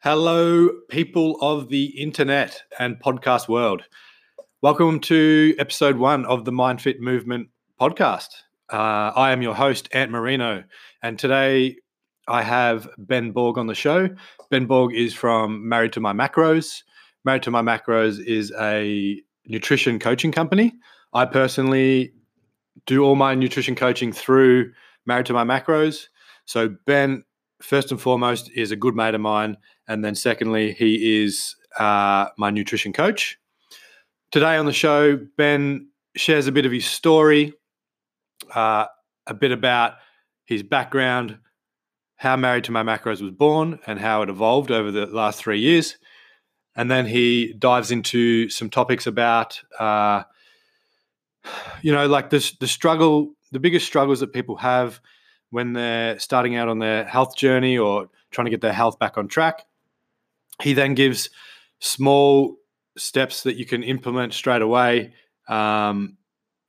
Hello, people of the internet and podcast world. Welcome to episode one of the Mind Fit Movement podcast. Uh, I am your host, Ant Marino, and today I have Ben Borg on the show. Ben Borg is from Married to My Macros. Married to My Macros is a nutrition coaching company. I personally do all my nutrition coaching through Married to My Macros. So, Ben, first and foremost, is a good mate of mine and then, secondly, he is uh, my nutrition coach. Today on the show, Ben shares a bit of his story, uh, a bit about his background, how Married to My Macros was born, and how it evolved over the last three years. And then he dives into some topics about, uh, you know, like this the struggle, the biggest struggles that people have when they're starting out on their health journey or trying to get their health back on track. He then gives small steps that you can implement straight away um,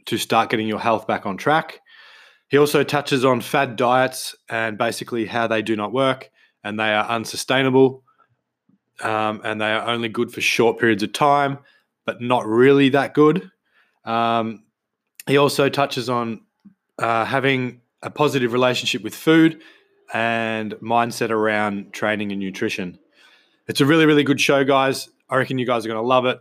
to start getting your health back on track. He also touches on fad diets and basically how they do not work and they are unsustainable um, and they are only good for short periods of time, but not really that good. Um, he also touches on uh, having a positive relationship with food and mindset around training and nutrition. It's a really, really good show, guys. I reckon you guys are going to love it.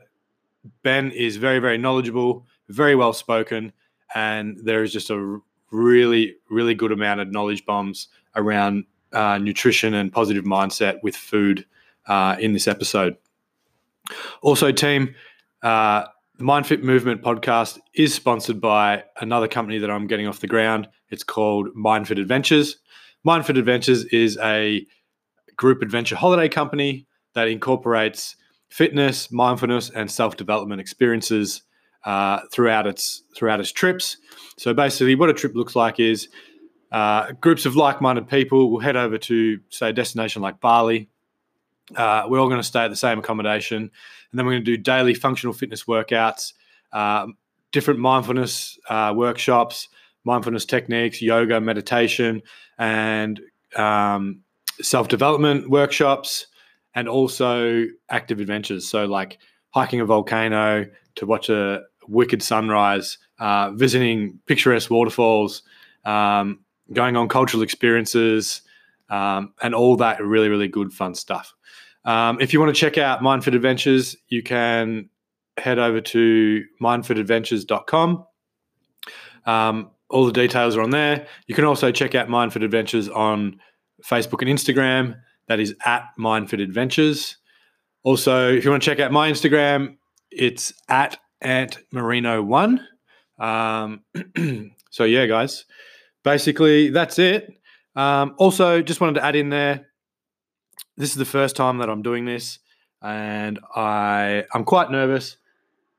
Ben is very, very knowledgeable, very well spoken, and there is just a really, really good amount of knowledge bombs around uh, nutrition and positive mindset with food uh, in this episode. Also, team, uh, the MindFit Movement podcast is sponsored by another company that I'm getting off the ground. It's called MindFit Adventures. MindFit Adventures is a group adventure holiday company that incorporates fitness, mindfulness, and self development experiences uh, throughout its throughout its trips. So basically, what a trip looks like is uh, groups of like-minded people will head over to say a destination like Bali. Uh, we're all going to stay at the same accommodation, and then we're going to do daily functional fitness workouts, um, different mindfulness uh, workshops, mindfulness techniques, yoga, meditation, and um, self-development workshops and also active adventures. So, like hiking a volcano to watch a wicked sunrise, uh, visiting picturesque waterfalls, um, going on cultural experiences, um, and all that really, really good, fun stuff. Um, if you want to check out Mindfit Adventures, you can head over to mindfitadventures.com. Um, all the details are on there. You can also check out Mindfit Adventures on Facebook and Instagram. That is at Mindfit Adventures. Also, if you want to check out my Instagram, it's at Ant Marino One. Um, so yeah, guys, basically that's it. Um, also, just wanted to add in there. This is the first time that I'm doing this, and I I'm quite nervous.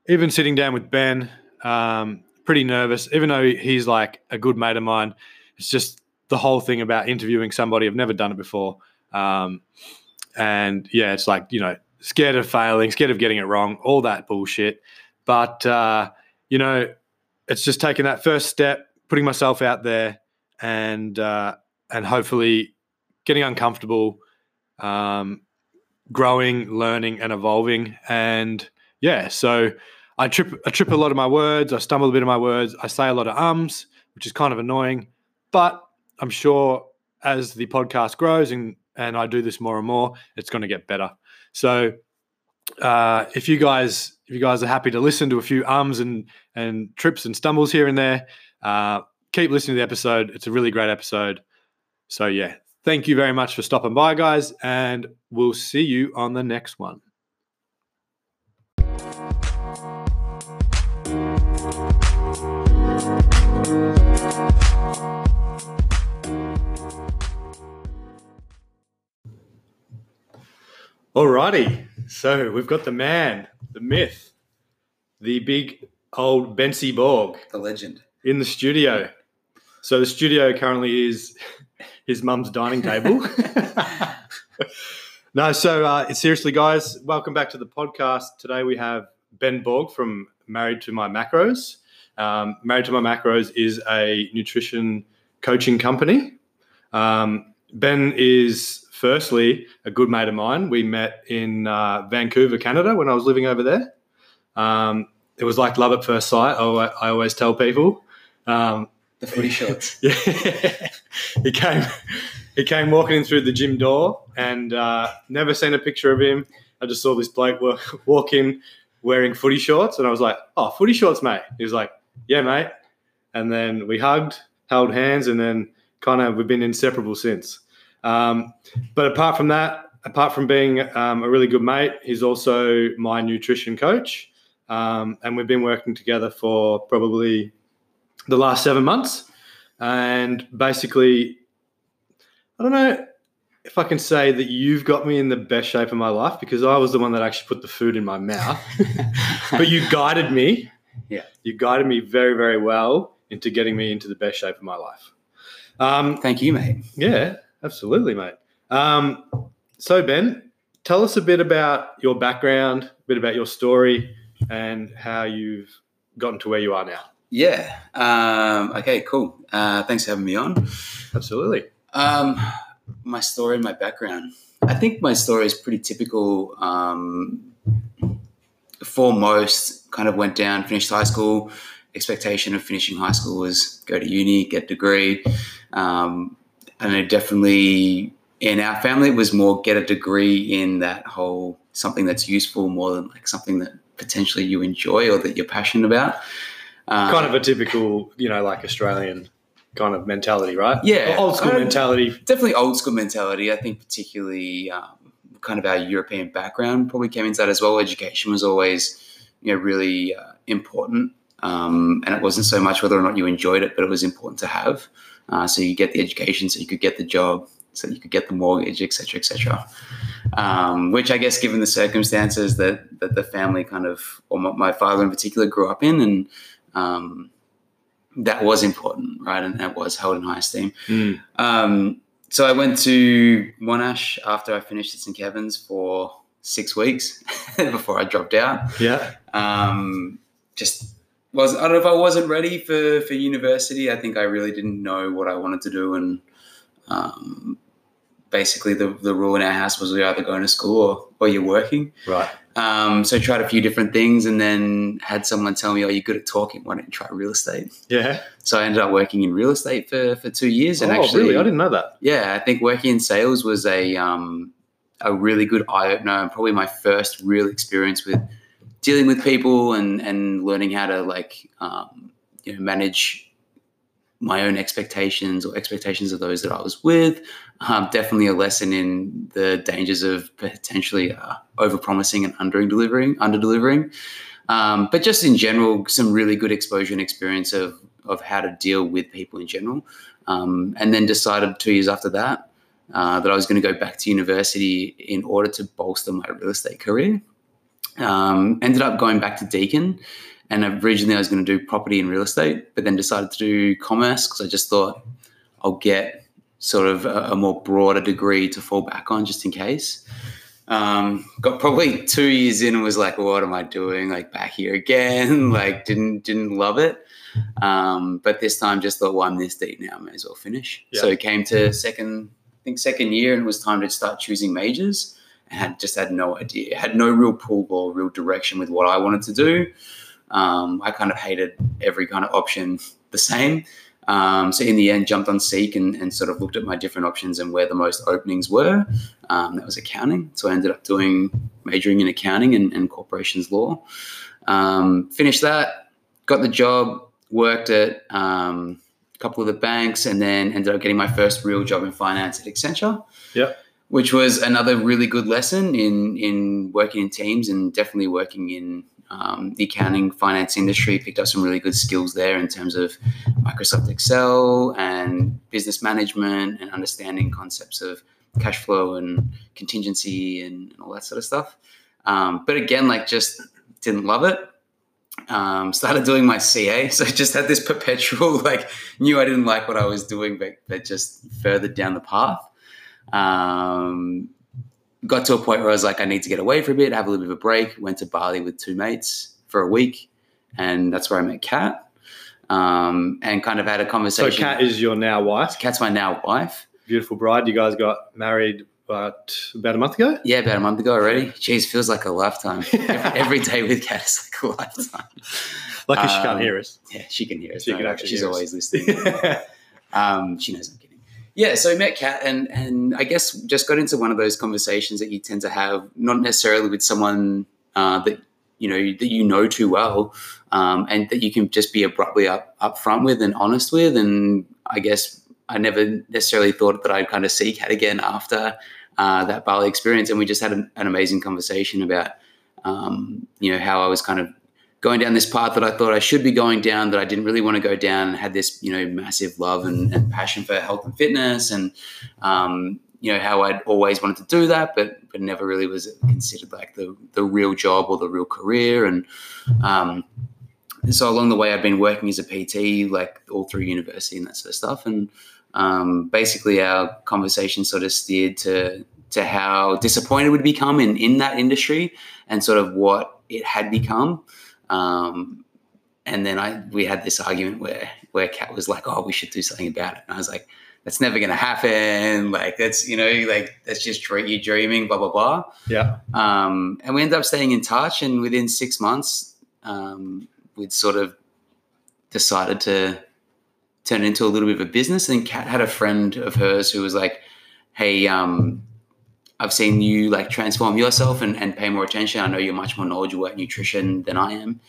Even sitting down with Ben, um, pretty nervous. Even though he's like a good mate of mine, it's just the whole thing about interviewing somebody. I've never done it before. Um, and yeah, it's like, you know, scared of failing, scared of getting it wrong, all that bullshit. But, uh, you know, it's just taking that first step, putting myself out there and, uh, and hopefully getting uncomfortable, um, growing, learning, and evolving. And yeah, so I trip, I trip a lot of my words. I stumble a bit of my words. I say a lot of ums, which is kind of annoying. But I'm sure as the podcast grows and and I do this more and more, it's going to get better. So uh, if you guys if you guys are happy to listen to a few ums and and trips and stumbles here and there, uh, keep listening to the episode. It's a really great episode. So yeah, thank you very much for stopping by, guys, and we'll see you on the next one. Alrighty, so we've got the man, the myth, the big old Bency Borg, the legend, in the studio. So the studio currently is his mum's dining table. no, so uh, seriously, guys, welcome back to the podcast. Today we have Ben Borg from Married to My Macros. Um, Married to My Macros is a nutrition coaching company. Um, ben is firstly, a good mate of mine. We met in uh, Vancouver, Canada, when I was living over there. Um, it was like love at first sight. I, I always tell people. Um, the footy shorts. Yeah, he came. He came walking in through the gym door, and uh, never seen a picture of him. I just saw this bloke walk, walk in wearing footy shorts, and I was like, "Oh, footy shorts, mate." He was like, "Yeah, mate." And then we hugged, held hands, and then kind of we've been inseparable since. Um, but apart from that, apart from being um, a really good mate, he's also my nutrition coach, um, and we've been working together for probably the last seven months. And basically, I don't know if I can say that you've got me in the best shape of my life because I was the one that actually put the food in my mouth. but you guided me. Yeah. You guided me very, very well into getting me into the best shape of my life. Um, Thank you, mate. Yeah, absolutely, mate. Um, so, Ben, tell us a bit about your background, a bit about your story, and how you've gotten to where you are now. Yeah. Um, okay, cool. Uh, thanks for having me on. Absolutely. Um, my story and my background. I think my story is pretty typical. Um, for most, kind of went down, finished high school. Expectation of finishing high school was go to uni, get a degree. Um, and it definitely in our family it was more get a degree in that whole something that's useful more than like something that potentially you enjoy or that you're passionate about. Um, kind of a typical, you know, like Australian kind of mentality, right? Yeah, old school uh, mentality. Definitely old school mentality. I think particularly um, kind of our European background probably came into that as well. Education was always, you know, really uh, important, um, and it wasn't so much whether or not you enjoyed it, but it was important to have. Uh, so you get the education, so you could get the job, so you could get the mortgage, etc., etc. Um, which I guess, given the circumstances that that the family kind of, or my, my father in particular, grew up in, and um, that was important, right? And that was held in high esteem. Mm. Um, so I went to Monash after I finished at St. Kevin's for six weeks before I dropped out. Yeah. Um, just was I don't know if I wasn't ready for for university. I think I really didn't know what I wanted to do, and um, basically the the rule in our house was we either going to school or, or you're working. Right. Um, so I tried a few different things, and then had someone tell me, "Oh, you're good at talking. Why don't you try real estate?" Yeah. So I ended up working in real estate for for two years, and oh, actually, really? I didn't know that. yeah, I think working in sales was a um, a really good eye opener, and probably my first real experience with dealing with people and and learning how to like um, you know manage my own expectations or expectations of those that I was with. Um, definitely a lesson in the dangers of potentially uh, over promising and under delivering, under delivering. Um, but just in general, some really good exposure and experience of of how to deal with people in general. Um, and then decided two years after that uh, that I was going to go back to university in order to bolster my real estate career. Um, ended up going back to Deakin, and originally I was going to do property and real estate, but then decided to do commerce because I just thought I'll get sort of a, a, more broader degree to fall back on just in case. Um, got probably two years in and was like, what am I doing? Like back here again? like didn't didn't love it. Um, but this time just thought, well, I'm this deep now, I may as well finish. Yeah. So it came to second, I think second year, and it was time to start choosing majors. And had just had no idea, had no real pull or real direction with what I wanted to do. Um, I kind of hated every kind of option the same. Um, so in the end, jumped on Seek and, and, sort of looked at my different options and where the most openings were. Um, that was accounting. So I ended up doing majoring in accounting and, and corporations law. Um, finished that, got the job, worked at um, a couple of the banks, and then ended up getting my first real job in finance at Accenture. Yeah. Which was another really good lesson in in working in teams and definitely working in um, the accounting finance industry, picked up some really good skills there in terms of Microsoft Excel and business management and understanding concepts of cash flow and contingency and, all that sort of stuff. Um, but again, like just didn't love it. Um, started doing my CA, so just had this perpetual like knew I didn't like what I was doing, but but just further down the path. Um, got to a point where I was like, I need to get away for a bit, have a little bit of a break. Went to Bali with two mates for a week, and that's where I met Kat. Um, and kind of had a conversation. So, Kat is your now wife. Kat's my now wife. Beautiful bride. You guys got married but about a month ago. Yeah, about a month ago already. Jeez, feels like a lifetime. every, every day with Kat is like a lifetime. Lucky she can't Um, hear us. Yeah, she can hear us. She no can actually She's hear us. always listening. Um, she knows. Yeah, so I met Kat, and and I guess just got into one of those conversations that you tend to have, not necessarily with someone uh, that you know that you know too well, um, and that you can just be abruptly up upfront with and honest with. And I guess I never necessarily thought that I'd kind of see Kat again after uh, that Bali experience, and we just had an, an amazing conversation about um, you know how I was kind of going down this path that I thought I should be going down that I didn't really want to go down had this, you know, massive love and, and passion for health and fitness and, um, you know, how I'd always wanted to do that, but, but never really was considered like the, the real job or the real career. And, um, so along the way, I've been working as a PT, like all through university and that sort of stuff. And, um, basically our conversation sort of steered to, to how disappointed we'd become in, in that industry and sort of what it had become. Um, and then I we had this argument where where Kat was like, "Oh, we should do something about it," and I was like, "That's never going to happen. Like that's you know like that's just you dreaming." Blah blah blah. Yeah. Um, and we ended up staying in touch, and within six months, um, we'd sort of decided to turn it into a little bit of a business. And Kat had a friend of hers who was like, "Hey, um, I've seen you like transform yourself and, and pay more attention. I know you're much more knowledgeable at nutrition than I am.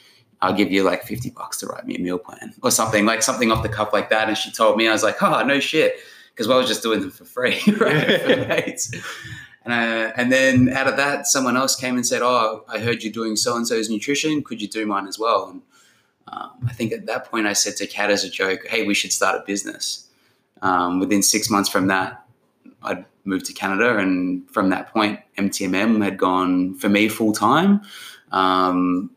I'll give you like 50 bucks to write me a meal plan or something, like something off the cuff like that. And she told me, I was like, oh, no shit. Because I was just doing them for free, right? for mates. And, uh, and then out of that, someone else came and said, oh, I heard you're doing so and so's nutrition. Could you do mine as well? And um, I think at that point, I said to Kat as a joke, hey, we should start a business. Um, within six months from that, I'd moved to Canada, and from that point, MTMM had gone for me full time. Um,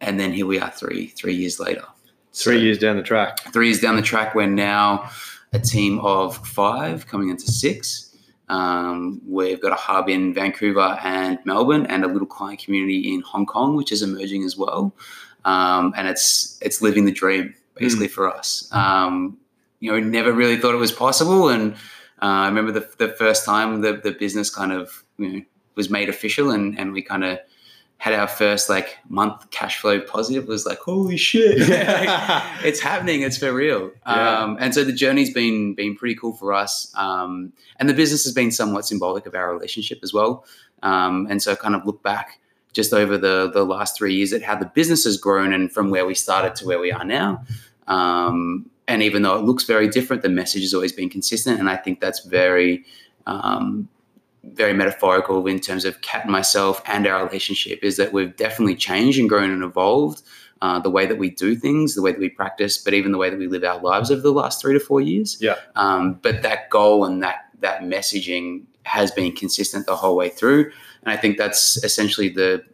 and then here we are, three three years later. Three So, years down the track. Three years down the track, we're now a team of five, coming into six. Um, we've got a hub in Vancouver and Melbourne, and a little client community in Hong Kong, which is emerging as well. Um, and it's it's living the dream basically for us. Um, you know, never really thought it was possible, and uh, I remember the, the first time the, the business kind of you know was made official, and and we kind of had our first like month cash flow positive. It was like holy shit, it's happening, it's for real. Yeah. Um, and so the journey's been been pretty cool for us, um, and the business has been somewhat symbolic of our relationship as well. Um, and so kind of look back just over the the last three years at how the business has grown and from where we started to where we are now. Um, and even though it looks very different, the message has always been consistent, and I think that's very um, very metaphorical in terms of Kat and myself and our relationship is that we've definitely changed and grown and evolved uh, the way that we do things, the way that we practice, but even the way that we live our lives over the last three to four years. Yeah. Um, but that goal and that that messaging has been consistent the whole way through, and I think that's essentially the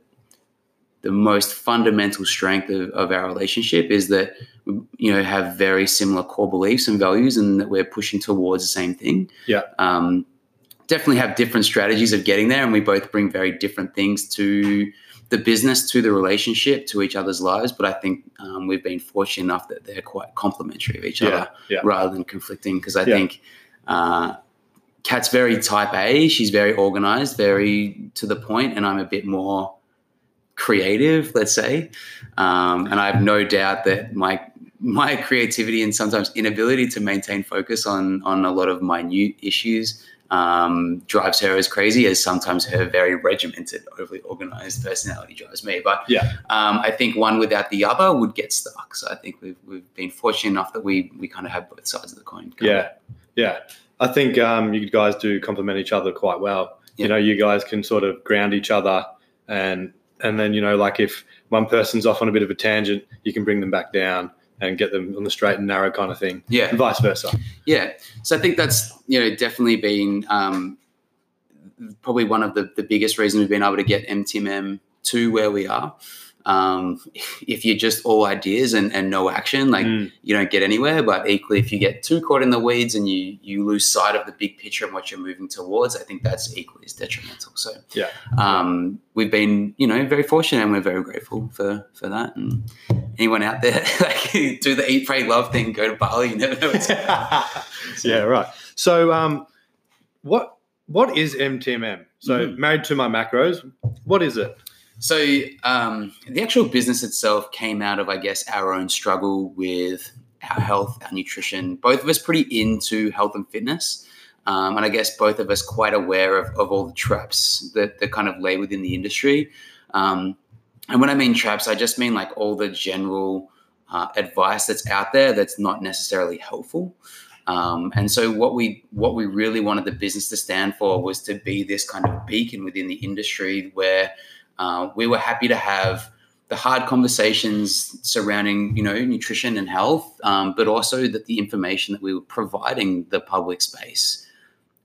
the most fundamental strength of, of our relationship is that we, you know have very similar core beliefs and values, and that we're pushing towards the same thing. Yeah. Um, definitely have different strategies of getting there, and we both bring very different things to the business, to the relationship, to each other's lives. But I think um, we've been fortunate enough that they're quite complementary of each Yeah, other yeah. rather than conflicting. Because I Yeah. think uh, Kat's very type A. She's very organized, very to the point, and I'm a bit more creative, let's say. Um, and I have no doubt that my my creativity and sometimes inability to maintain focus on on a lot of minute issues um, drives her as crazy as sometimes her very regimented, overly organized personality drives me. But Yeah. um, I think one without the other would get stuck. So I think we've, we've been fortunate enough that we we kind of have both sides of the coin. Yeah, yeah. I think um, you guys do complement each other quite well. Yeah. You know, you guys can sort of ground each other, and and then you know, like if one person's off on a bit of a tangent, you can bring them back down and get them on the straight and narrow kind of thing, Yeah. and vice versa. Yeah. So I think that's, you know, definitely been um, probably one of the, the biggest reasons we've been able to get MTMM to where we are. Um, if you're just all ideas and, and no action, like Mm. you don't get anywhere. But equally, if you get too caught in the weeds and you you lose sight of the big picture and what you're moving towards, I think that's equally as detrimental. So Yeah. um, we've been, you know, very fortunate and we're very grateful for for that. And anyone out there, like, do the eat, pray, love thing, go to Bali. You never know what's yeah, right. So, um, what what is MTMM? So Mhm. married to my macros. What is it? So um, the actual business itself came out of, I guess, our own struggle with our health, our nutrition. Both of us pretty into health and fitness. Um, and I guess both of us quite aware of, of all the traps that, that kind of lay within the industry. Um, and when I mean traps, I just mean like all the general uh, advice that's out there that's not necessarily helpful. Um, and so what we what we really wanted the business to stand for was to be this kind of beacon within the industry where uh, we were happy to have the hard conversations surrounding you know nutrition and health, um, but also that the information that we were providing the public space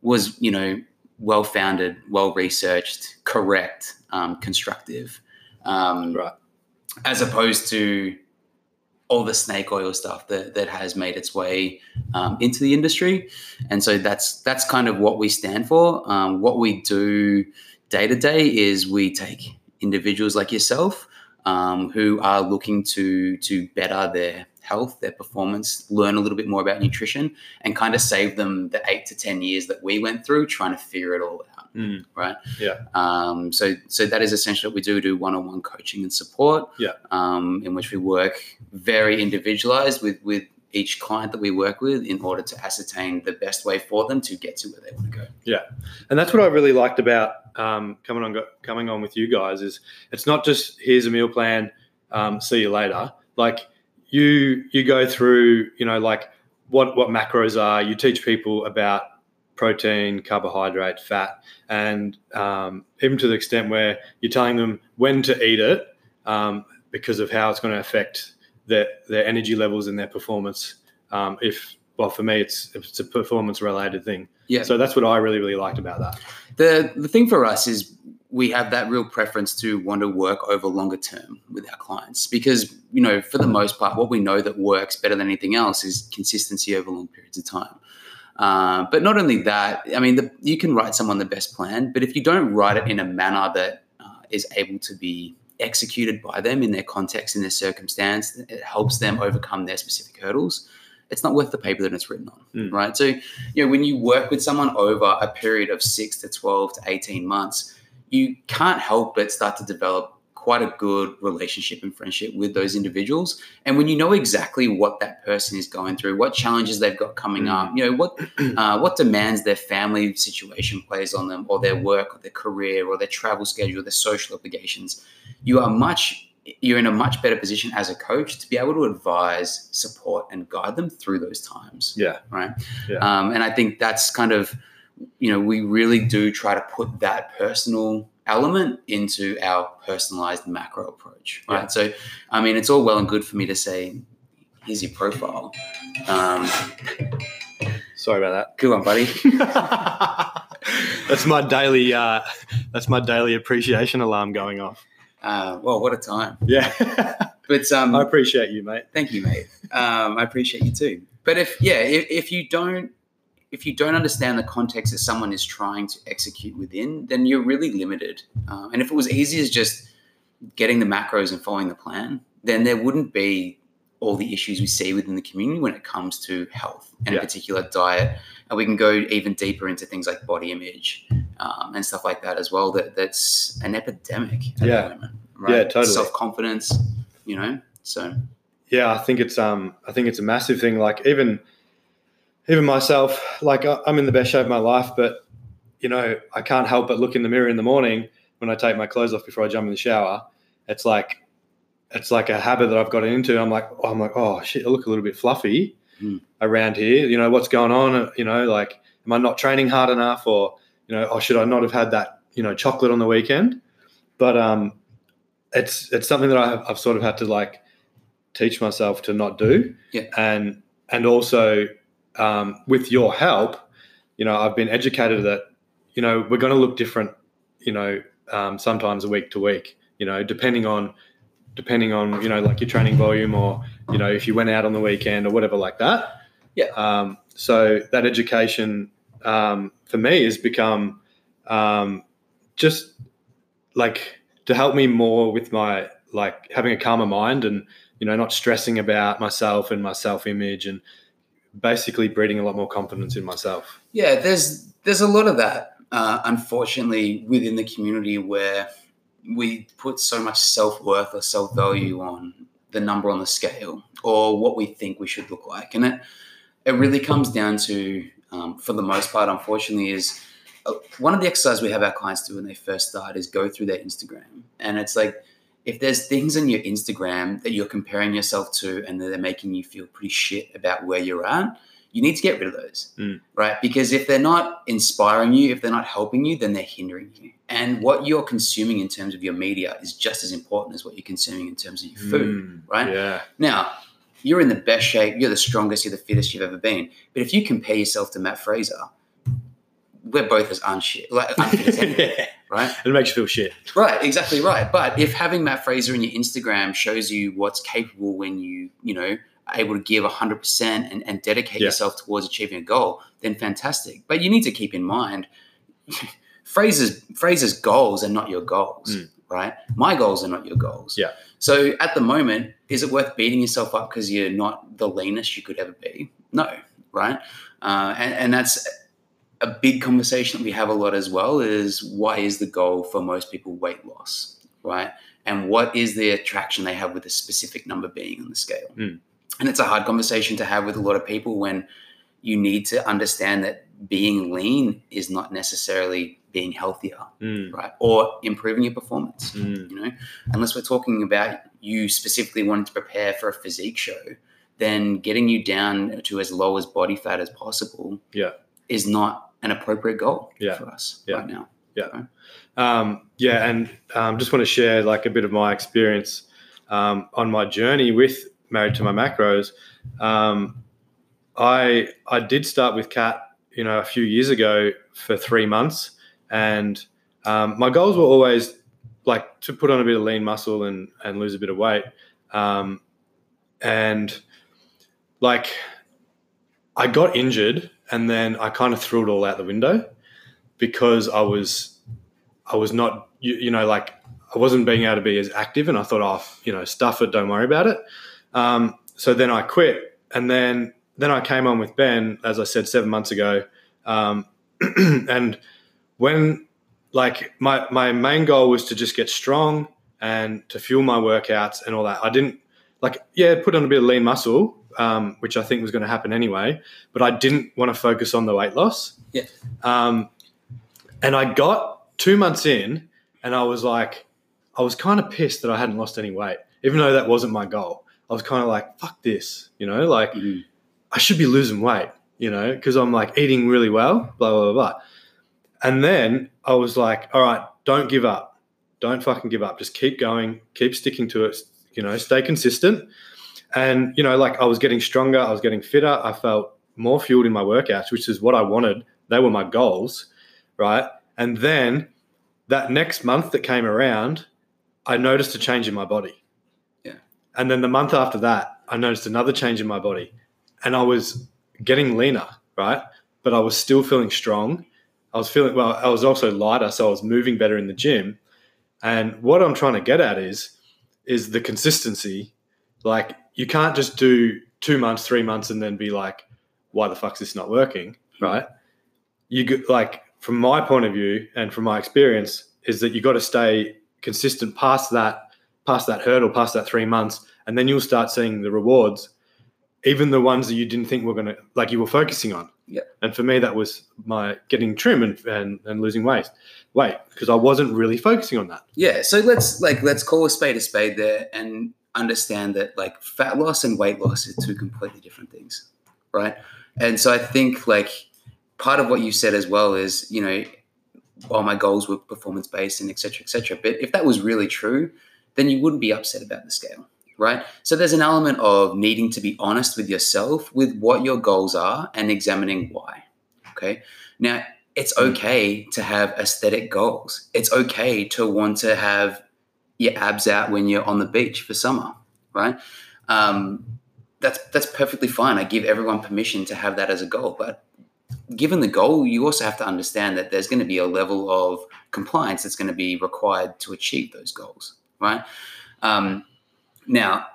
was you know well founded, well researched, correct, um, constructive, um, Right. as opposed to all the snake oil stuff that, that has made its way um, into the industry, and so that's that's kind of what we stand for. Um, what we do day to day is we take individuals like yourself um, who are looking to to better their health, their performance, learn a little bit more about nutrition, and kind of save them the eight to ten years that we went through trying to figure it all out. Mm. Right. Yeah. Um, so so that is essentially what we do: do one on one coaching and support. Yeah. Um, in which we work very individualized with with each client that we work with in order to ascertain the best way for them to get to where they want to go. Yeah, and that's what I really liked about um, coming on coming on with you guys is it's not just here's a meal plan, um, see you later. Like you you go through you know like what what macros are. You teach people about protein, carbohydrate, fat, and um, even to the extent where you're telling them when to eat it um, because of how it's going to affect their their energy levels and their performance. Um, if well, for me, it's it's a performance related thing. Yeah. So that's what I really really liked about that. The the thing for us is we have that real preference to want to work over longer term with our clients because you know for the most part what we know that works better than anything else is consistency over long periods of time. Uh, but not only that, I mean, the, you can write someone the best plan, but if you don't write it in a manner that uh, is able to be executed by them in their context, in their circumstance, it helps them overcome their specific hurdles. It's not worth the paper that it's written on, Mm. right? So, you know, when you work with someone over a period of six to 12 to 18 months, you can't help but start to develop quite a good relationship and friendship with those individuals. And when you know exactly what that person is going through, what challenges they've got coming Mm. up, you know, what uh, what demands their family situation plays on them, or their work, or their career, or their travel schedule, their social obligations, you are much you're in a much better position as a coach to be able to advise, support, and guide them through those times Yeah. right? Yeah. Um, and I think that's kind of, you know, we really do try to put that personal element into our personalized macro approach, right? Yeah. So, I mean, it's all well and good for me to say, here's your profile. Um, Sorry about that. good one, buddy. that's my daily. Uh, that's my daily appreciation alarm going off. Uh, well, what a time. Yeah. But um, I appreciate you, mate. Thank you, mate. Um, I appreciate you too. But if yeah, if, if you don't if you don't understand the context that someone is trying to execute within, then you're really limited. Um, and if it was easy as just getting the macros and following the plan, then there wouldn't be all the issues we see within the community when it comes to health and Yeah. in particular diet. And we can go even deeper into things like body image um, and stuff like that as well. That that's an epidemic at Yeah. the moment. Right? Yeah, totally. Self confidence, you know. So Yeah, I think it's um, I think it's a massive thing. Like even, even myself, like I- I'm in the best shape of my life, but you know, I can't help but look in the mirror in the morning when I take my clothes off before I jump in the shower. It's like, it's like a habit that I've gotten into. I'm like, oh, I'm like, oh shit, I look a little bit fluffy Hmm. around here. You know, what's going on? You know, like, am I not training hard enough, or you know, or should I not have had that, you know, chocolate on the weekend? But um, it's it's something that I've, I've sort of had to like teach myself to not do. Yeah. And and also um, with your help, you know, I've been educated that you know we're going to look different. You know, um, sometimes week to week. You know, depending on depending on you know like your training volume or you know if you went out on the weekend or whatever like that. Yeah. Um, so that education um, for me has become um, just like to help me more with my like having a calmer mind and you know not stressing about myself and my self image and basically breeding a lot more confidence in myself. Yeah, there's there's a lot of that uh, unfortunately, within the community where we put so much self worth or self value on the number on the scale or what we think we should look like. And it, it really comes down to, um, for the most part, unfortunately, is uh, one of the exercises we have our clients do when they first start is go through their Instagram. And it's like, if there's things in your Instagram that you're comparing yourself to and that they're making you feel pretty shit about where you're at, you need to get rid of those, Mm. right? Because if they're not inspiring you, if they're not helping you, then they're hindering you. And what you're consuming in terms of your media is just as important as what you're consuming in terms of your food, Mm, right? Yeah. Now, you're in the best shape, you're the strongest, you're the fittest you've ever been. But if you compare yourself to Mat Fraser, we're both as unshit, like unfit as anyone, it right? makes you feel shit. Right, exactly right. But if having Mat Fraser in your Instagram shows you what's capable when you, you know, are able to give 100% and, and dedicate Yeah. yourself towards achieving a goal, then fantastic. But you need to keep in mind Fraser's Fraser's goals are not your goals, Mm. right? My goals are not your goals. Yeah. So at the moment, is it worth beating yourself up because you're not the leanest you could ever be? No, right? Uh, and, and that's a big conversation that we have a lot as well is why is the goal for most people weight loss, right? And what is the attraction they have with a specific number being on the scale? Mm. And it's a hard conversation to have with a lot of people when you need to understand that being lean is not necessarily being healthier, Mm, right? Or improving your performance mm, you know unless we're talking about you specifically wanting to prepare for a physique show then getting you down to as low as body fat as possible Yeah. Is not an appropriate goal Yeah. for us Yeah. right now Yeah. Um, yeah, and um, just want to share like a bit of my experience um, on my journey with Married to My Macros. Um, I I did start with Kat, you know, a few years ago for three months, and um, my goals were always like to put on a bit of lean muscle and and lose a bit of weight, um, and like I got injured, and then I kind of threw it all out the window because I was I was not, you, you know, like I wasn't being able to be as active, and I thought, oh, you know, stuff it, don't worry about it. Um, so then I quit, and then then I came on with Ben, as I said seven months ago, um, and when like my my main goal was to just get strong and to fuel my workouts and all that. I didn't like yeah, put on a bit of lean muscle, um, which I think was going to happen anyway, but I didn't want to focus on the weight loss. Yeah. Um, and I got two months in, and I was like, I was kind of pissed that I hadn't lost any weight, even though that wasn't my goal. I was kind of like, fuck this, you know, like Mhm. I should be losing weight, you know, because I'm like eating really well, blah, blah, blah, blah. And then I was like, all right, don't give up. Don't fucking give up. Just keep going, keep sticking to it, you know, stay consistent. And, you know, like I was getting stronger, I was getting fitter, I felt more fueled in my workouts, which is what I wanted. They were my goals, right? And then that next month that came around, I noticed a change in my body. Yeah. And then the month after that, I noticed another change in my body. And I was getting leaner, right? But I was still feeling strong. I was feeling well, I was also lighter, so I was moving better in the gym. And what I'm trying to get at is is the consistency. Like you can't just do two months, three months, and then be like, why the fuck's this not working? Hmm. Right? You like from my point of view and from my experience is that you got to stay consistent past that, past that hurdle, past that three months, and then you'll start seeing the rewards, even the ones that you didn't think were gonna like you were focusing on. Yeah. And for me, that was my getting trim and and, and losing weight, weight because I wasn't really focusing on that. yeah so let's like let's call a spade a spade there and understand that like fat loss and weight loss are two completely different things right and so i think like part of what you said as well is you know while my goals were performance based and etc cetera, et cetera. But if that was really true, then you wouldn't be upset about the scale, right? So there's an element of needing to be honest with yourself with what your goals are and examining why. Okay. Now, it's okay to have aesthetic goals. It's okay to want to have your abs out when you're on the beach for summer, right? Um, that's that's perfectly fine. I give everyone permission to have that as a goal, but given the goal, you also have to understand that there's going to be a level of compliance that's going to be required to achieve those goals, right? Um, now,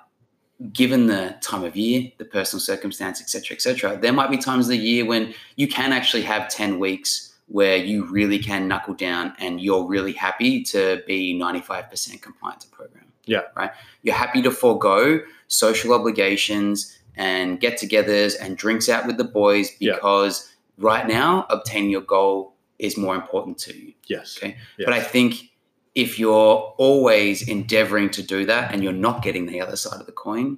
given the time of year, the personal circumstance, etc., cetera, et cetera, there might be times of the year when you can actually have 10 weeks where you really can knuckle down and you're really happy to be 95% compliant to program. Yeah. Right. You're happy to forego social obligations and get togethers and drinks out with the boys Yeah. because right now obtaining your goal is more important to you. Yes. Okay. Yes. But I think if you're always endeavoring to do that and you're not getting the other side of the coin,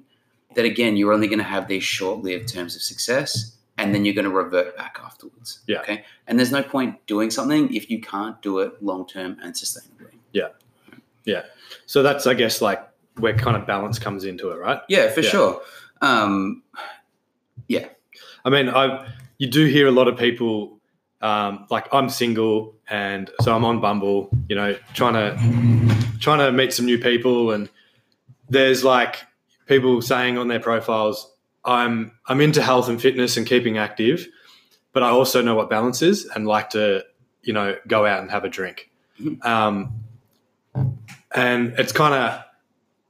that again, you're only going to have these short lived terms of success and then you're going to revert back afterwards. Yeah. Okay. And there's no point doing something if you can't do it long term and sustainably. Yeah. Yeah. So that's, I guess, like where kind of balance comes into it, right? Yeah, for Yeah. sure. Um, yeah. I mean, I you do hear a lot of people um, like I'm single and so I'm on Bumble, you know, trying to trying to meet some new people, and there's like people saying on their profiles, I'm I'm into health and fitness and keeping active, but I also know what balance is and like to you know go out and have a drink, Mhm. um, and it's kind of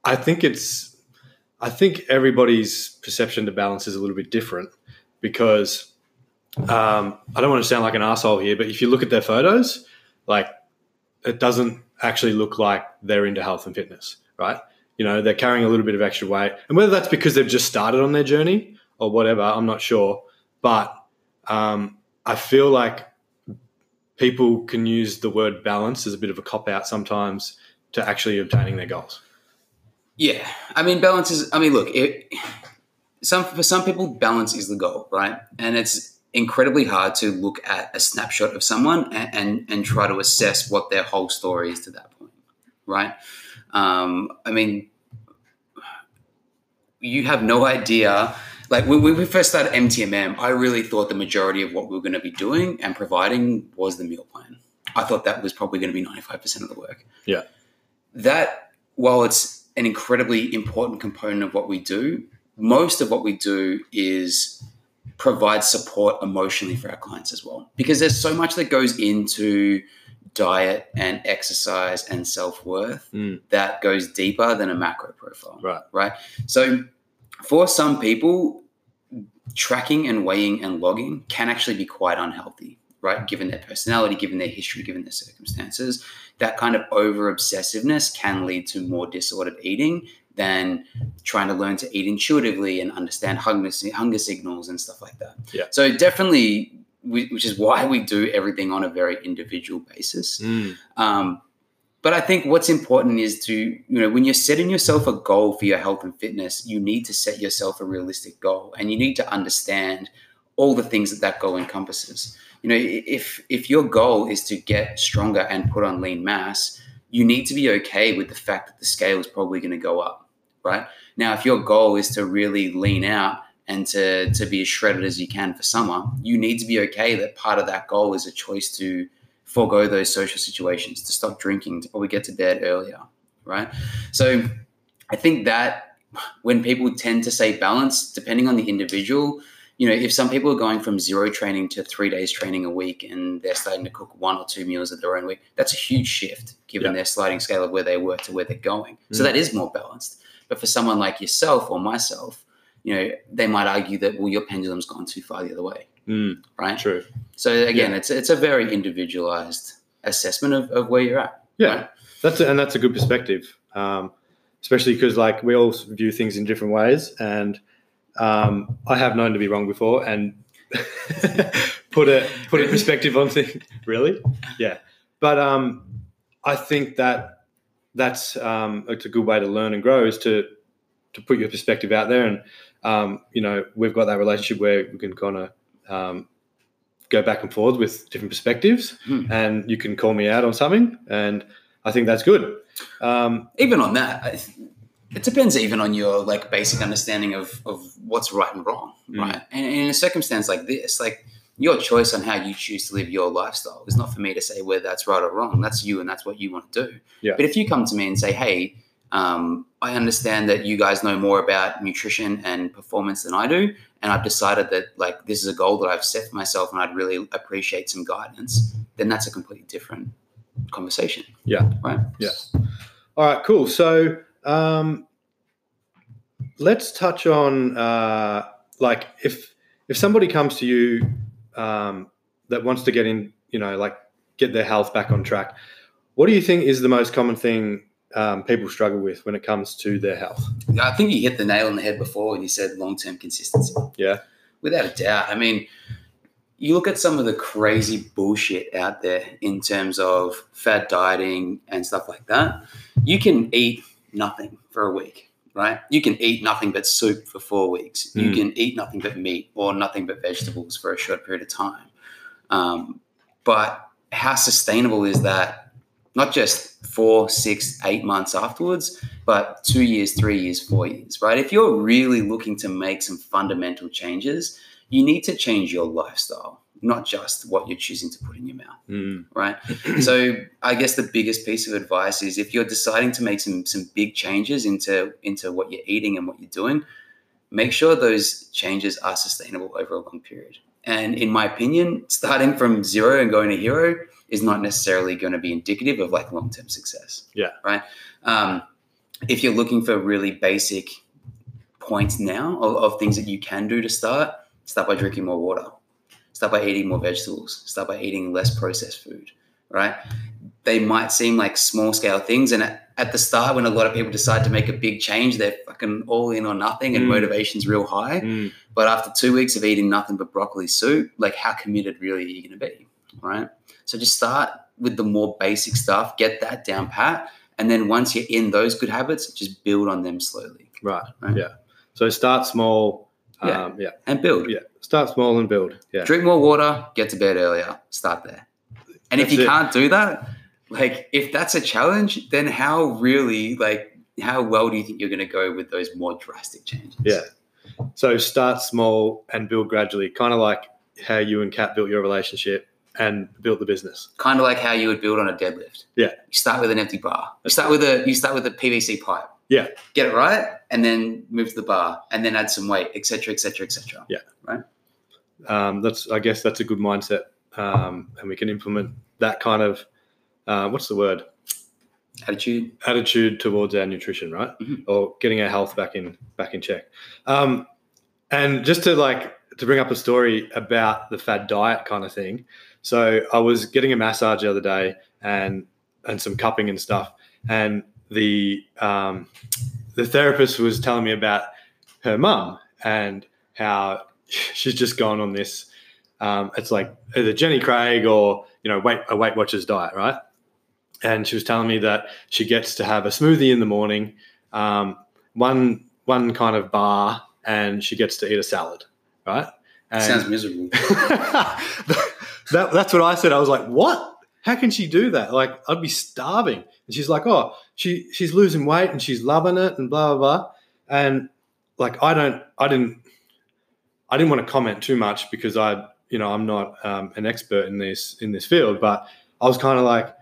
I think it's I think everybody's perception to balance is a little bit different because um, I don't want to sound like an asshole here, but if you look at their photos, like it doesn't actually look like they're into health and fitness, right? You know, they're carrying a little bit of extra weight, and whether that's because they've just started on their journey or whatever, I'm not sure. But um, I feel like people can use the word balance as a bit of a cop out sometimes to actually obtaining their goals. Yeah, I mean, balance is. I mean, look, it, some for some people, balance is the goal, right? And it's incredibly hard to look at a snapshot of someone and and, and try to assess what their whole story is to that point, right? Um, I mean, you have no idea. Like when when we first started MTMM, I really thought the majority of what we were going to be doing and providing was the meal plan. I thought that was probably going to be ninety five percent of the work. Yeah. That while it's an incredibly important component of what we do, most of what we do is provide support emotionally for our clients as well. Because there's so much that goes into diet and exercise and self worth Mm. that goes deeper than a macro profile. Right. Right. So for some people, tracking and weighing and logging can actually be quite unhealthy, right? Given their personality, given their history, given their circumstances, that kind of over obsessiveness can lead to more disordered eating than trying to learn to eat intuitively and understand hunger, hunger signals and stuff like that. Yeah. So definitely, we- which is why we do everything on a very individual basis. Mm. Um, but I think what's important is to, you know, when you're setting yourself a goal for your health and fitness, you need to set yourself a realistic goal and you need to understand all the things that that goal encompasses. You know, if if your goal is to get stronger and put on lean mass, you need to be okay with the fact that the scale is probably going to go up, right? Now, if your goal is to really lean out and to to be as shredded as you can for summer, you need to be okay that part of that goal is a choice to forego those social situations, to stop drinking, to probably get to bed earlier, right? So I think that when people tend to say balance, depending on the individual, you know, if some people are going from zero training to three days training a week and they're starting to cook one or two meals at their own week, that's a huge shift given their sliding scale of where they were to where they're going. So Mm. that is more balanced. But for someone like yourself or myself, you know, they might argue that, well, your pendulum's gone too far the other way, Mm. right? True. So again, Yeah. it's it's a very individualized assessment of, of where you're at. Yeah. right? That's a, and that's a good perspective, um, especially because like we all view things in different ways, and um, I have known to be wrong before and put a put a perspective on things. Really, yeah. But um, I think that that's um, it's a good way to learn and grow is to to put your perspective out there, and um, you know we've got that relationship where we can kind of um, go back and forth with different perspectives, Hmm. and you can call me out on something, and I think that's good. Um, Even on that, it depends even on your like basic understanding of of what's right and wrong, Mm. right? And, and in a circumstance like this, like your choice on how you choose to live your lifestyle is not for me to say whether that's right or wrong. That's you, and that's what you want to do. Yeah. But if you come to me and say, "Hey," um, I understand that you guys know more about nutrition and performance than I do, and I've decided that like this is a goal that I've set for myself, and I'd really appreciate some guidance. Then that's a completely different conversation. Yeah. Right. Yeah. All right, cool. So um, let's touch on uh, like if if somebody comes to you um, that wants to get in you know, like get their health back on track. What do you think is the most common thing um, people struggle with when it comes to their health? I think you hit the nail on the head before when you said long term consistency. Yeah. Without a doubt. I mean, you look at some of the crazy bullshit out there in terms of fad dieting and stuff like that. You can eat nothing for a week, right? You can eat nothing but soup for four weeks. You Mm. can eat nothing but meat or nothing but vegetables for a short period of time. Um, but how sustainable is that? Not just four, six, eight months afterwards, but two years, three years, four years, right? If you're really looking to make some fundamental changes, you need to change your lifestyle, not just what you're choosing to put in your mouth Mm. right? so I guess the biggest piece of advice is if you're deciding to make some some big changes into into what you're eating and what you're doing, make sure those changes are sustainable over a long period. And in my opinion, starting from zero and going to hero is not necessarily going to be indicative of like long term success. Yeah. Right. Um, if you're looking for really basic points now of, of things that you can do to start, start by drinking more water. Start by eating more vegetables. Start by eating less processed food. Right? They might seem like small scale things, and at, at the start, when a lot of people decide to make a big change, they're fucking all in or nothing, and Mm. motivation's real high. Mm. But after two weeks of eating nothing but broccoli soup, like how committed really are you going to be? Right. So just start with the more basic stuff, get that down pat. And then once you're in those good habits, just build on them slowly Right. Right. Yeah. So start small. Yeah. Um, yeah. and build. Yeah. Start small and build. Yeah. Drink more water, get to bed earlier, start there. And if you it. can't do that, like if that's a challenge, then how really, like, how well do you think you're going to go with those more drastic changes? Yeah. So start small and build gradually, kind of like how you and Kat built your relationship and built the business. kind of like how you would build on a deadlift. Yeah. You start with an empty bar. You start with a you start with a PVC pipe. Yeah. Get it right, and then move to the bar, and then add some weight, etc., etc., etc. Yeah. Right. Um, that's, I guess, that's a good mindset, um, and we can implement that kind of, uh, what's the word, Attitude. attitude towards our nutrition, right? Mhm. Or getting our health back in back in check. Um, and just to like to bring up a story about the fad diet kind of thing. So I was getting a massage the other day and and some cupping and stuff, and the um, the therapist was telling me about her mum and how she's just gone on this. Um, it's like either Jenny Craig or you know Weight a Weight Watchers diet, right? And she was telling me that she gets to have a smoothie in the morning, um, one one kind of bar, and she gets to eat a salad, right? And Sounds miserable. that, that's what I said. I was like, "What? How can she do that? Like, I'd be starving." And she's like, "Oh, she she's losing weight and she's loving it and blah blah blah." And like, I don't, I didn't, I didn't want to comment too much because I, you know, I'm not um, an expert in this in this field, but I was kind of like,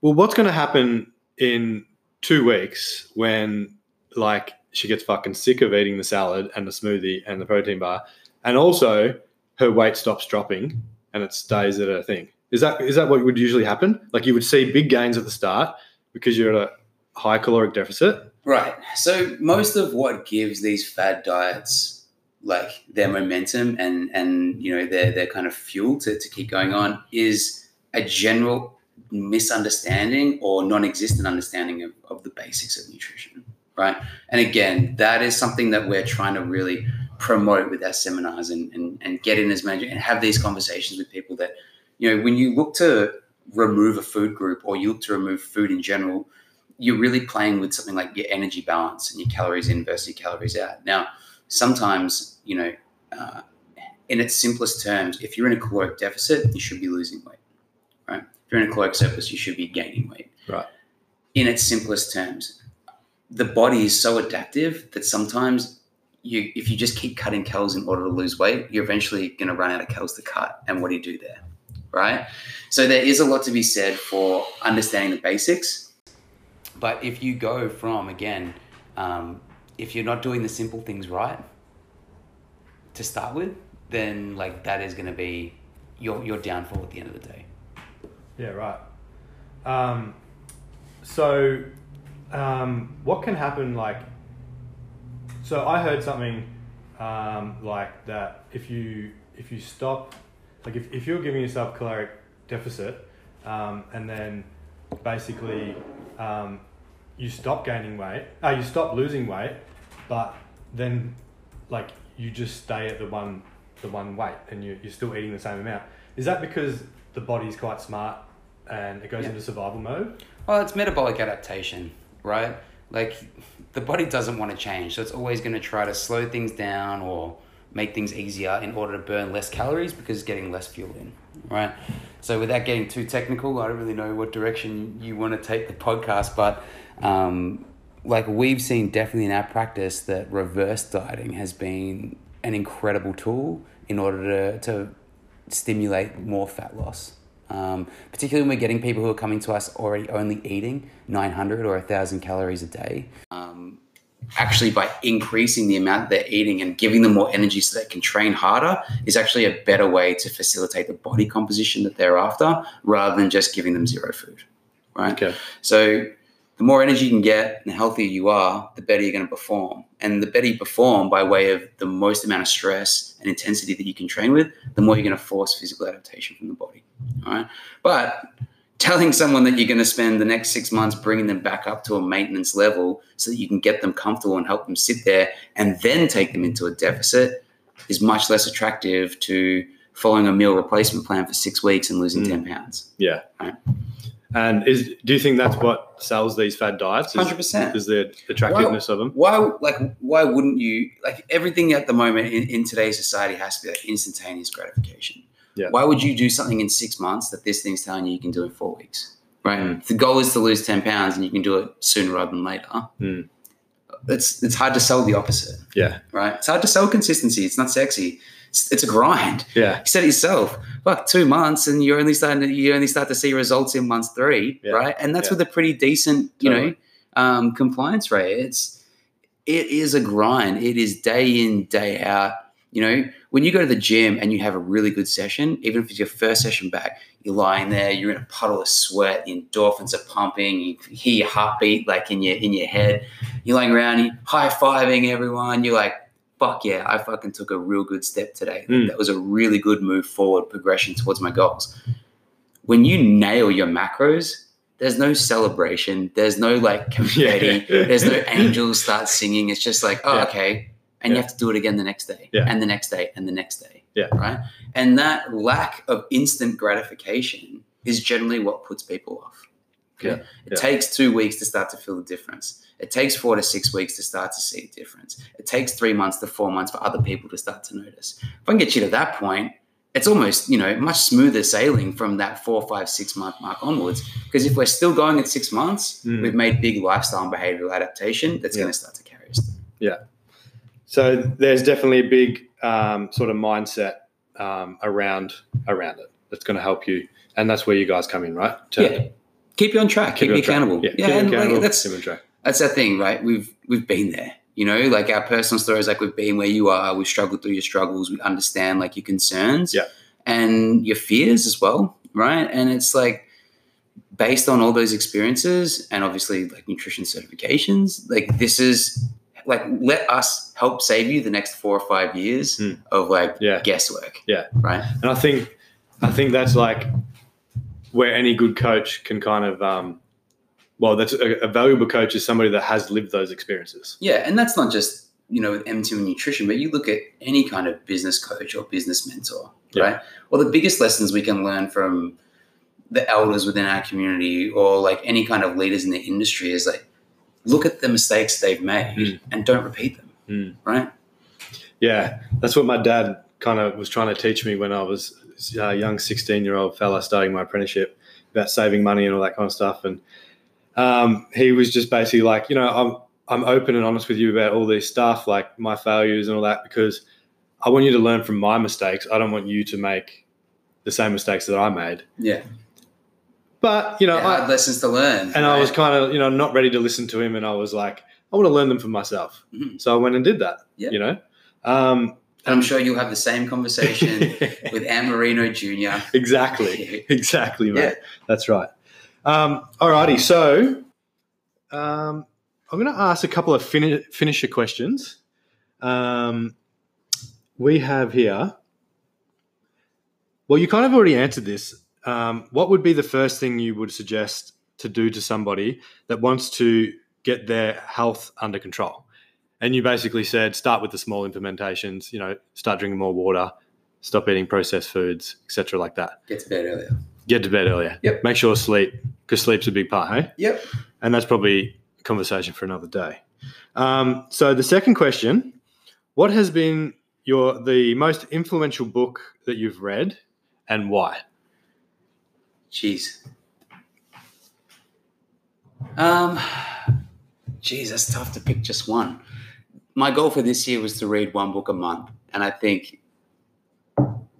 "Well, what's going to happen in two weeks when like she gets fucking sick of eating the salad and the smoothie and the protein bar, and also her weight stops dropping and it stays at a thing. Is that is that what would usually happen? Like you would see big gains at the start because you're at a high caloric deficit. Right. So most of what gives these fad diets like their momentum and and you know their their kind of fuel to, to keep going on is a general misunderstanding or non-existent understanding of, of the basics of nutrition. Right. And again, that is something that we're trying to really promote with our seminars and, and, and get in as many and have these conversations with people that, you know, when you look to remove a food group or you look to remove food in general, you're really playing with something like your energy balance and your calories in versus your calories out. Now, sometimes, you know, uh, in its simplest terms, if you're in a caloric deficit, you should be losing weight, right? If you're in a caloric surplus, you should be gaining weight. Right. In its simplest terms, the body is so adaptive that sometimes you, if you just keep cutting calories in order to lose weight, you're eventually going to run out of calories to cut. And what do you do there, right? So there is a lot to be said for understanding the basics. But if you go from again, um, if you're not doing the simple things right to start with, then like that is going to be your your downfall at the end of the day. Yeah, right. Um, so, um, what can happen? Like, so I heard something um, like that. If you if you stop, like if, if you're giving yourself caloric deficit, um, and then basically um, you stop gaining weight, uh, you stop losing weight, but then like you just stay at the one the one weight and you, you're still eating the same amount. Is that because the body's quite smart and it goes Yeah. into survival mode? Well, it's metabolic adaptation, right? Like the body doesn't want to change, so it's always going to try to slow things down or make things easier in order to burn less calories because it's getting less fuel in, right? So without getting too technical, I don't really know what direction you want to take the podcast, but um, like we've seen definitely in our practice that reverse dieting has been an incredible tool in order to, to stimulate more fat loss. Um, particularly when we're getting people who are coming to us already only eating 900 or 1,000 calories a day. Um, actually, by increasing the amount they're eating and giving them more energy so they can train harder, is actually a better way to facilitate the body composition that they're after rather than just giving them zero food. Right? Okay. So the more energy you can get and the healthier you are, the better you're going to perform. And the better you perform by way of the most amount of stress and intensity that you can train with, the more you're going to force physical adaptation from the body. All right. But telling someone that you're going to spend the next six months bringing them back up to a maintenance level so that you can get them comfortable and help them sit there and then take them into a deficit is much less attractive to following a meal replacement plan for six weeks and losing Mm. 10 pounds. Yeah. Right. And is do you think that's what sells these fad diets? 100%. Is the attractiveness of them? why like why wouldn't you like everything at the moment in, in today's society has to be like instantaneous gratification Yeah. why would you do something in six months that this thing's telling you you can do in four weeks right Mm. the goal is to lose 10 pounds and you can do it sooner rather than later Mm. it's it's hard to sell the opposite Yeah. right it's hard to sell consistency it's not sexy it's, it's a grind Yeah. you said it yourself. Fuck, two months, and you're only starting to you only start to see results in month three, Yeah. right? And that's Yeah. with a pretty decent, you Totally. know, um, compliance rate. It's it is a grind. It is day in, day out. You know, when you go to the gym and you have a really good session, even if it's your first session back, you're lying there, you're in a puddle of sweat, the endorphins are pumping, you hear your heartbeat like in your in your head. You're lying around, you high fiving everyone. You're like, fuck yeah, I fucking took a real good step today. Mm. That was a really good move forward, progression towards my goals. When you nail your macros, there's no celebration. There's no like confetti. Yeah. There's no angels start singing. It's just like, oh, Yeah. okay. And you have to do it again the next day, Yeah. and the next day, and the next day. Yeah. Right. And that lack of instant gratification is generally what puts people off. Okay. Yeah. It Yeah. takes two weeks to start to feel the difference. It takes four to six weeks to start to see a difference. It takes three months to four months for other people to start to notice. If I can get you to that point, it's almost, you know, much smoother sailing from that four, five, six month mark onwards. Because if we're still going at six months, Mm. we've made big lifestyle and behavioral adaptation that's Yeah. going to start to carry us. through. Yeah. So there's definitely a big um, sort of mindset um, around around it that's going to help you, and that's where you guys come in, right? To Yeah. Keep you on track. Keep, on you track. accountable. Yeah, Yeah, keep you and like, that's keep on track. That's that thing, right? We've we've been there. You know, like our personal stories, like we've been where you are. We've struggled through your struggles. We understand like your concerns, Yeah. and your fears as well, right? And it's like based on all those experiences, and obviously like nutrition certifications. Like this is like let us help save you the next four or five years Hmm. of like Yeah. guesswork. Yeah. right. And I think I think that's like where any good coach can kind of um, well, that's a, a valuable coach is somebody that has lived those experiences. Yeah, and that's not just you know with M2 and nutrition, but you look at any kind of business coach or business mentor, Yeah. right? Well, the biggest lessons we can learn from the elders within our community or like any kind of leaders in the industry is like look at the mistakes they've made Mm. and don't repeat them, Mm. right? Yeah, that's what my dad kind of was trying to teach me when I was a young 16 year old fella starting my apprenticeship about saving money and all that kind of stuff. And um, he was just basically like, you know, I'm, I'm open and honest with you about all this stuff, like my failures and all that, because I want you to learn from my mistakes. I don't want you to make the same mistakes that I made. Yeah, But, you know, yeah I, lessons to learn. and I was kind of, you know, not ready to listen to him. And I was like, I want to learn them for myself. Mhm. So I went and did that, Yeah. you know. Um, and I'm sure you'll have the same conversation with Ant Marino Jr. exactly, exactly, mate. Yeah. That's right. Um, alrighty, so um, I'm going to ask a couple of fin- finisher questions. Um, we have here. Well, you kind of already answered this um, what would be the first thing you would suggest to do to somebody that wants to get their health under control? And you basically said start with the small implementations. You know, start drinking more water, stop eating processed foods, etc., like that. Get to bed earlier. Get to bed earlier. Yep. Make sure sleep because sleep's a big part. Hey, Yep. and that's probably a conversation for another day. Um, so the second question: What has been your the most influential book that you've read, and why? Jeez. Um, geez, that's tough to pick just one. My goal for this year was to read one book a month, and I think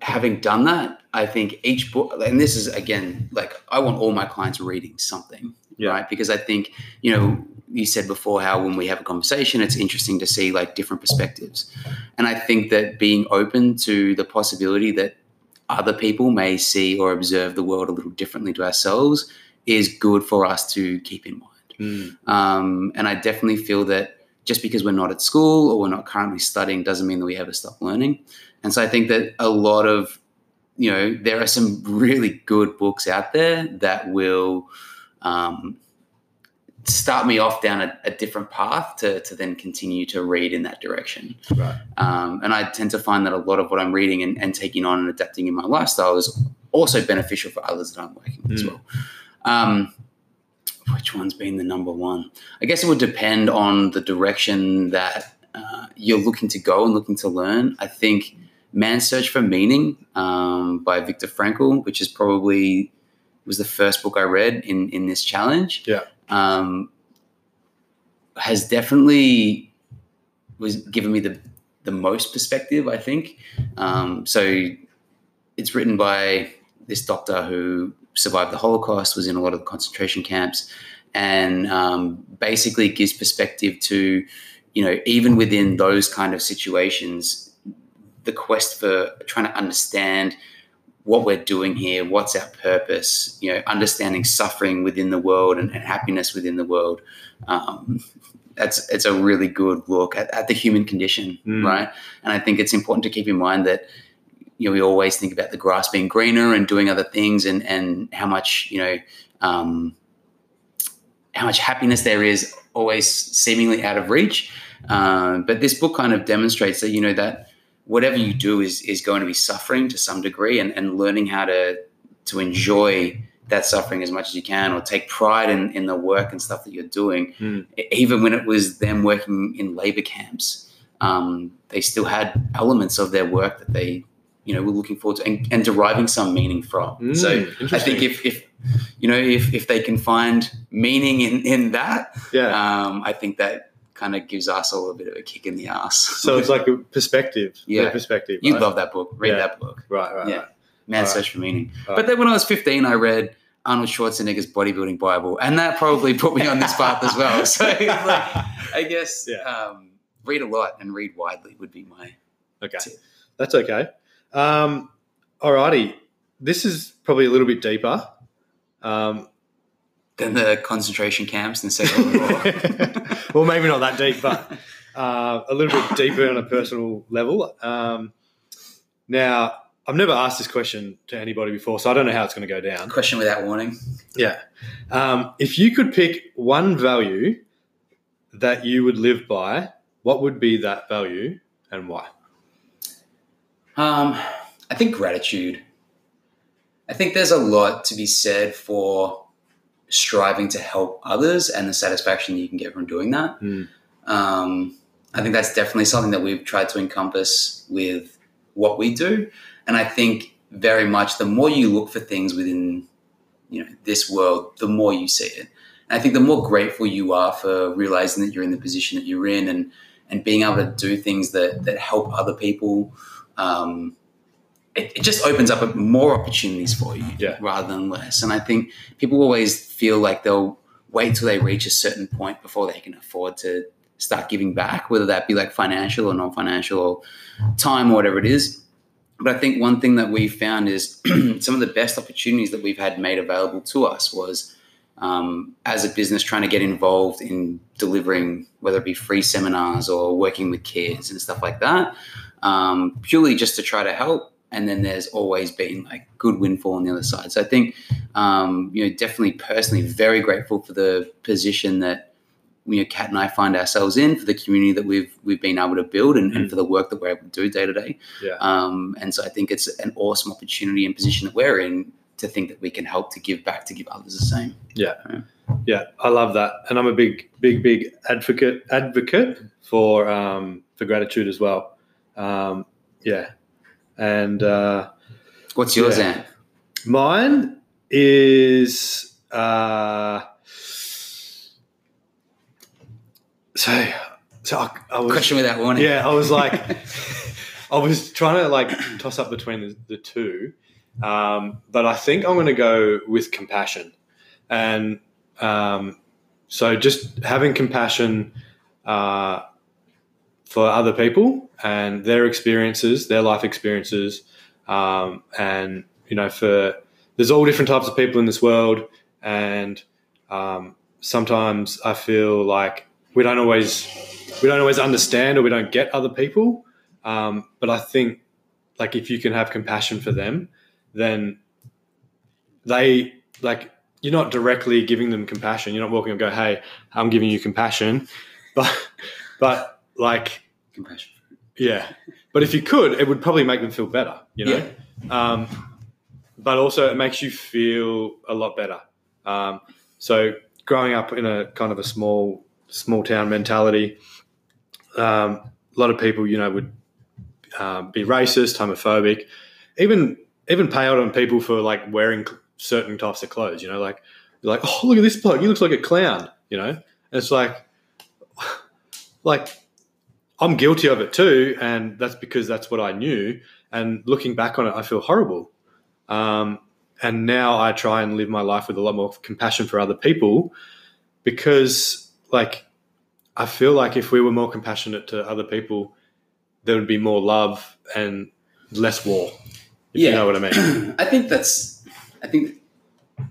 having done that, I think each book, and this is again like I want all my clients reading something, Yeah. right? Because I think you know you said before how when we have a conversation, it's interesting to see like different perspectives, and I think that being open to the possibility that other people may see or observe the world a little differently to ourselves is good for us to keep in mind. Um, and I definitely feel that just because we're not at school or we're not currently studying doesn't mean that we ever stop learning. And so I think that a lot of, you know, there are some really good books out there that will um, start me off down a, a different path to, to then continue to read in that direction. Right. Um, and I tend to find that a lot of what I'm reading and, and taking on and adapting in my lifestyle is also beneficial for others that I'm working with as Mm. well. Um, which one's been the number one? I guess it would depend on the direction that uh, you're looking to go and looking to learn. I think Man's Search for Meaning um, by Viktor Frankl, which is probably was the first book I read in in this challenge. Yeah. Um, has definitely was given me the the most perspective. I think. Um, so it's written by this doctor who survived the Holocaust, was in a lot of the concentration camps, and um, basically gives perspective to, you know, even within those kind of situations, the quest for trying to understand what we're doing here, what's our purpose, you know, understanding suffering within the world and, and happiness within the world. Um, that's it's a really good look at, at the human condition, Mm. right? And I think it's important to keep in mind that you know we always think about the grass being greener and doing other things and and how much you know um, how much happiness there is always seemingly out of reach um, but this book kind of demonstrates that you know that whatever you do is is going to be suffering to some degree and, and learning how to to enjoy that suffering as much as you can or take pride in, in the work and stuff that you're doing Mm. Even when it was them working in labor camps um, they still had elements of their work that they you know we're looking forward to and, and deriving some meaning from Mm, so i think if, if you know if, if they can find meaning in, in that yeah. um, i think that kind of gives us all a bit of a kick in the ass so it's like a perspective. Yeah. perspective. you right? love that book read Yeah. that book Right. Right. Yeah. right. man's All right. search for meaning All but then when i was 15 i read arnold schwarzenegger's bodybuilding bible and that probably put me on this path as well so like, i guess Yeah. um, read a lot and read widely would be my Okay, Tip. that's okay. Um, alrighty, this is probably a little bit deeper. Um, than the concentration camps in the second world war well, maybe not that deep, but uh, a little bit deeper on a personal level. Um, now, I've never asked this question to anybody before, so I don't know how it's going to go down. question without warning Yeah. Um, if you could pick one value that you would live by, what would be that value and why? Um, I think gratitude. I think there's a lot to be said for striving to help others and the satisfaction you can get from doing that. Mm. Um, I think that's definitely something that we've tried to encompass with what we do. And I think very much the more you look for things within you know this world, the more you see it. And I think the more grateful you are for realizing that you're in the position that you're in and and being able to do things that that help other people um, it, it just opens up more opportunities for you Yeah. rather than less. And I think people always feel like they'll wait till they reach a certain point before they can afford to start giving back, whether that be like financial or non-financial or time or whatever it is. But I think one thing that we found is some of the best opportunities that we've had made available to us was um, as a business trying to get involved in delivering, whether it be free seminars or working with kids and stuff like that, um, purely just to try to help and then there's always been like good windfall on the other side. So I think, um, you know, definitely personally very grateful for the position that you know Kat and I find ourselves in for the community that we've we've been able to build and, and Mm. for the work that we're able to do day to day. Um, and so I think it's an awesome opportunity and position that we're in to think that we can help to give back to give others the same. Yeah, Yeah, I love that, and I'm a big, big, big advocate advocate for um, for gratitude as well. Um, yeah, and uh, What's yours, Yeah. Ant? mine is uh, so so I, I was Question without warning. yeah, I was like, I was trying to like toss up between the, the two, um, but I think I'm going to go with compassion, and um, so just having compassion uh, for other people and their experiences, their life experiences, um, and you know, for there's all different types of people in this world, and um, sometimes I feel like we don't always we don't always understand or we don't get other people. Um, but I think like if you can have compassion for them, then they like you're not directly giving them compassion. You're not walking and go, "Hey, I'm giving you compassion," but but like Compassion. yeah. But if you could, it would probably make them feel better. You know. Um, but also, it makes you feel a lot better. Um, so, growing up in a kind of a small small town mentality, um, a lot of people, you know, would um, be racist, homophobic, even even pay out on people for like wearing certain types of clothes. You know, like like oh look at this bloke, he looks like a clown. You know, and it's like like I'm guilty of it too, and that's because that's what I knew. And looking back on it, I feel horrible. Um, and now I try and live my life with a lot more compassion for other people because, like, I feel like if we were more compassionate to other people, there would be more love and less war. If you know what I mean. I think that's. I think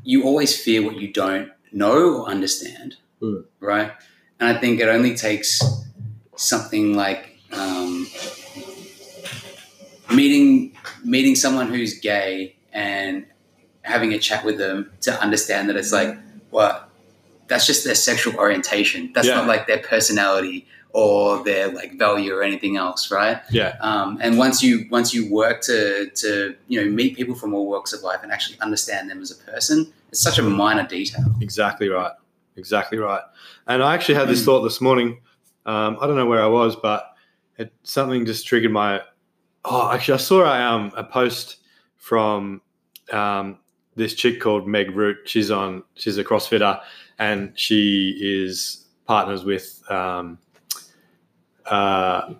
you always fear what you don't know or understand, Mm. right? And I think it only takes something like um, meeting meeting someone who's gay and having a chat with them to understand that it's like, what? That's just their sexual orientation. That's Yeah. not like their personality or their like value or anything else, right? Yeah, Um, and once you once you work to to you know meet people from all walks of life and actually understand them as a person, it's such a minor detail. exactly right. Exactly right. And I actually had this thought this morning. Um, I don't know where I was, but it something just triggered my. Oh, actually, I saw a, um, a post from um, this chick called Meg Root. She's on. She's a CrossFitter, and she is partners with. Um, uh,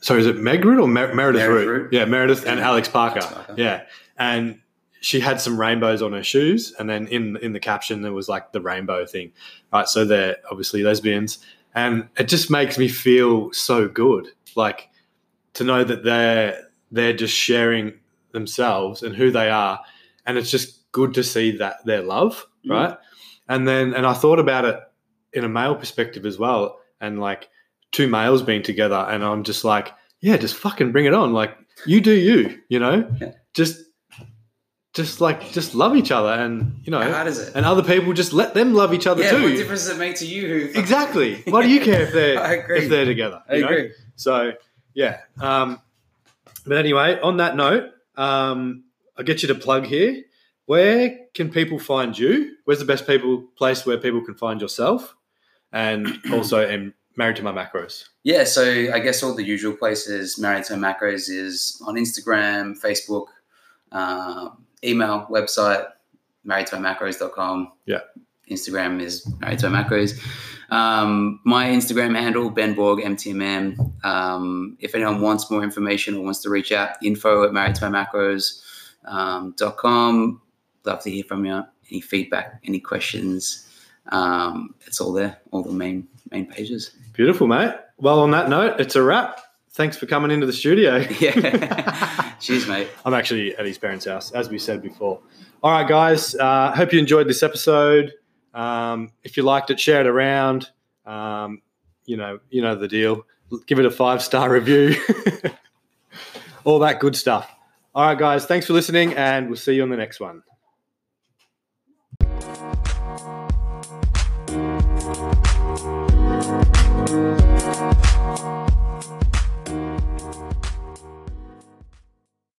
sorry, is it Meg Root or Mer- Meredith, Meredith Root? Root. Yeah, Meredith and Alex Parker. Alex Parker. Yeah, and she had some rainbows on her shoes, and then in in the caption there was like the rainbow thing, right? So they're obviously lesbians, and it just makes me feel so good, like to know that they're they're just sharing themselves and who they are, and it's just good to see that their love, Mm. And then and I thought about it in a male perspective as well, and like two males being together, and I'm just like, yeah, just fucking bring it on, like you do you, you know, Yeah. just just like just love each other, and you know, How hard is it? and other people just let them love each other yeah, too. what difference does it make to you? Who Exactly. What do you care if they're agree. if they're together? I you know? agree. So yeah. Um, but anyway, on that note, um, I'll get you to plug here. Where can people find you? Where's the best people place where people can find yourself? And also, am married to my macros. Yeah, so I guess all the usual places. Married to my Macros is on Instagram, Facebook, um, email, website, married to macros.com. Yeah. Instagram is married to macros. Um, my Instagram handle, Ben Borg, MTMM. Um, if anyone wants more information or wants to reach out, info at married to macros um. Love to hear from you. Any feedback, any questions. Um, it's all there, all the main main pages. Beautiful, mate. Well, on that note, it's a wrap. Thanks for coming into the studio. Yeah. Cheers, mate. I'm actually at his parents' house, as we said before. All right, guys. Uh, hope you enjoyed this episode. Um, if you liked it, share it around. Um, you know, you know the deal. Give it a five star review. All that good stuff. All right, guys, thanks for listening, and we'll see you on the next one.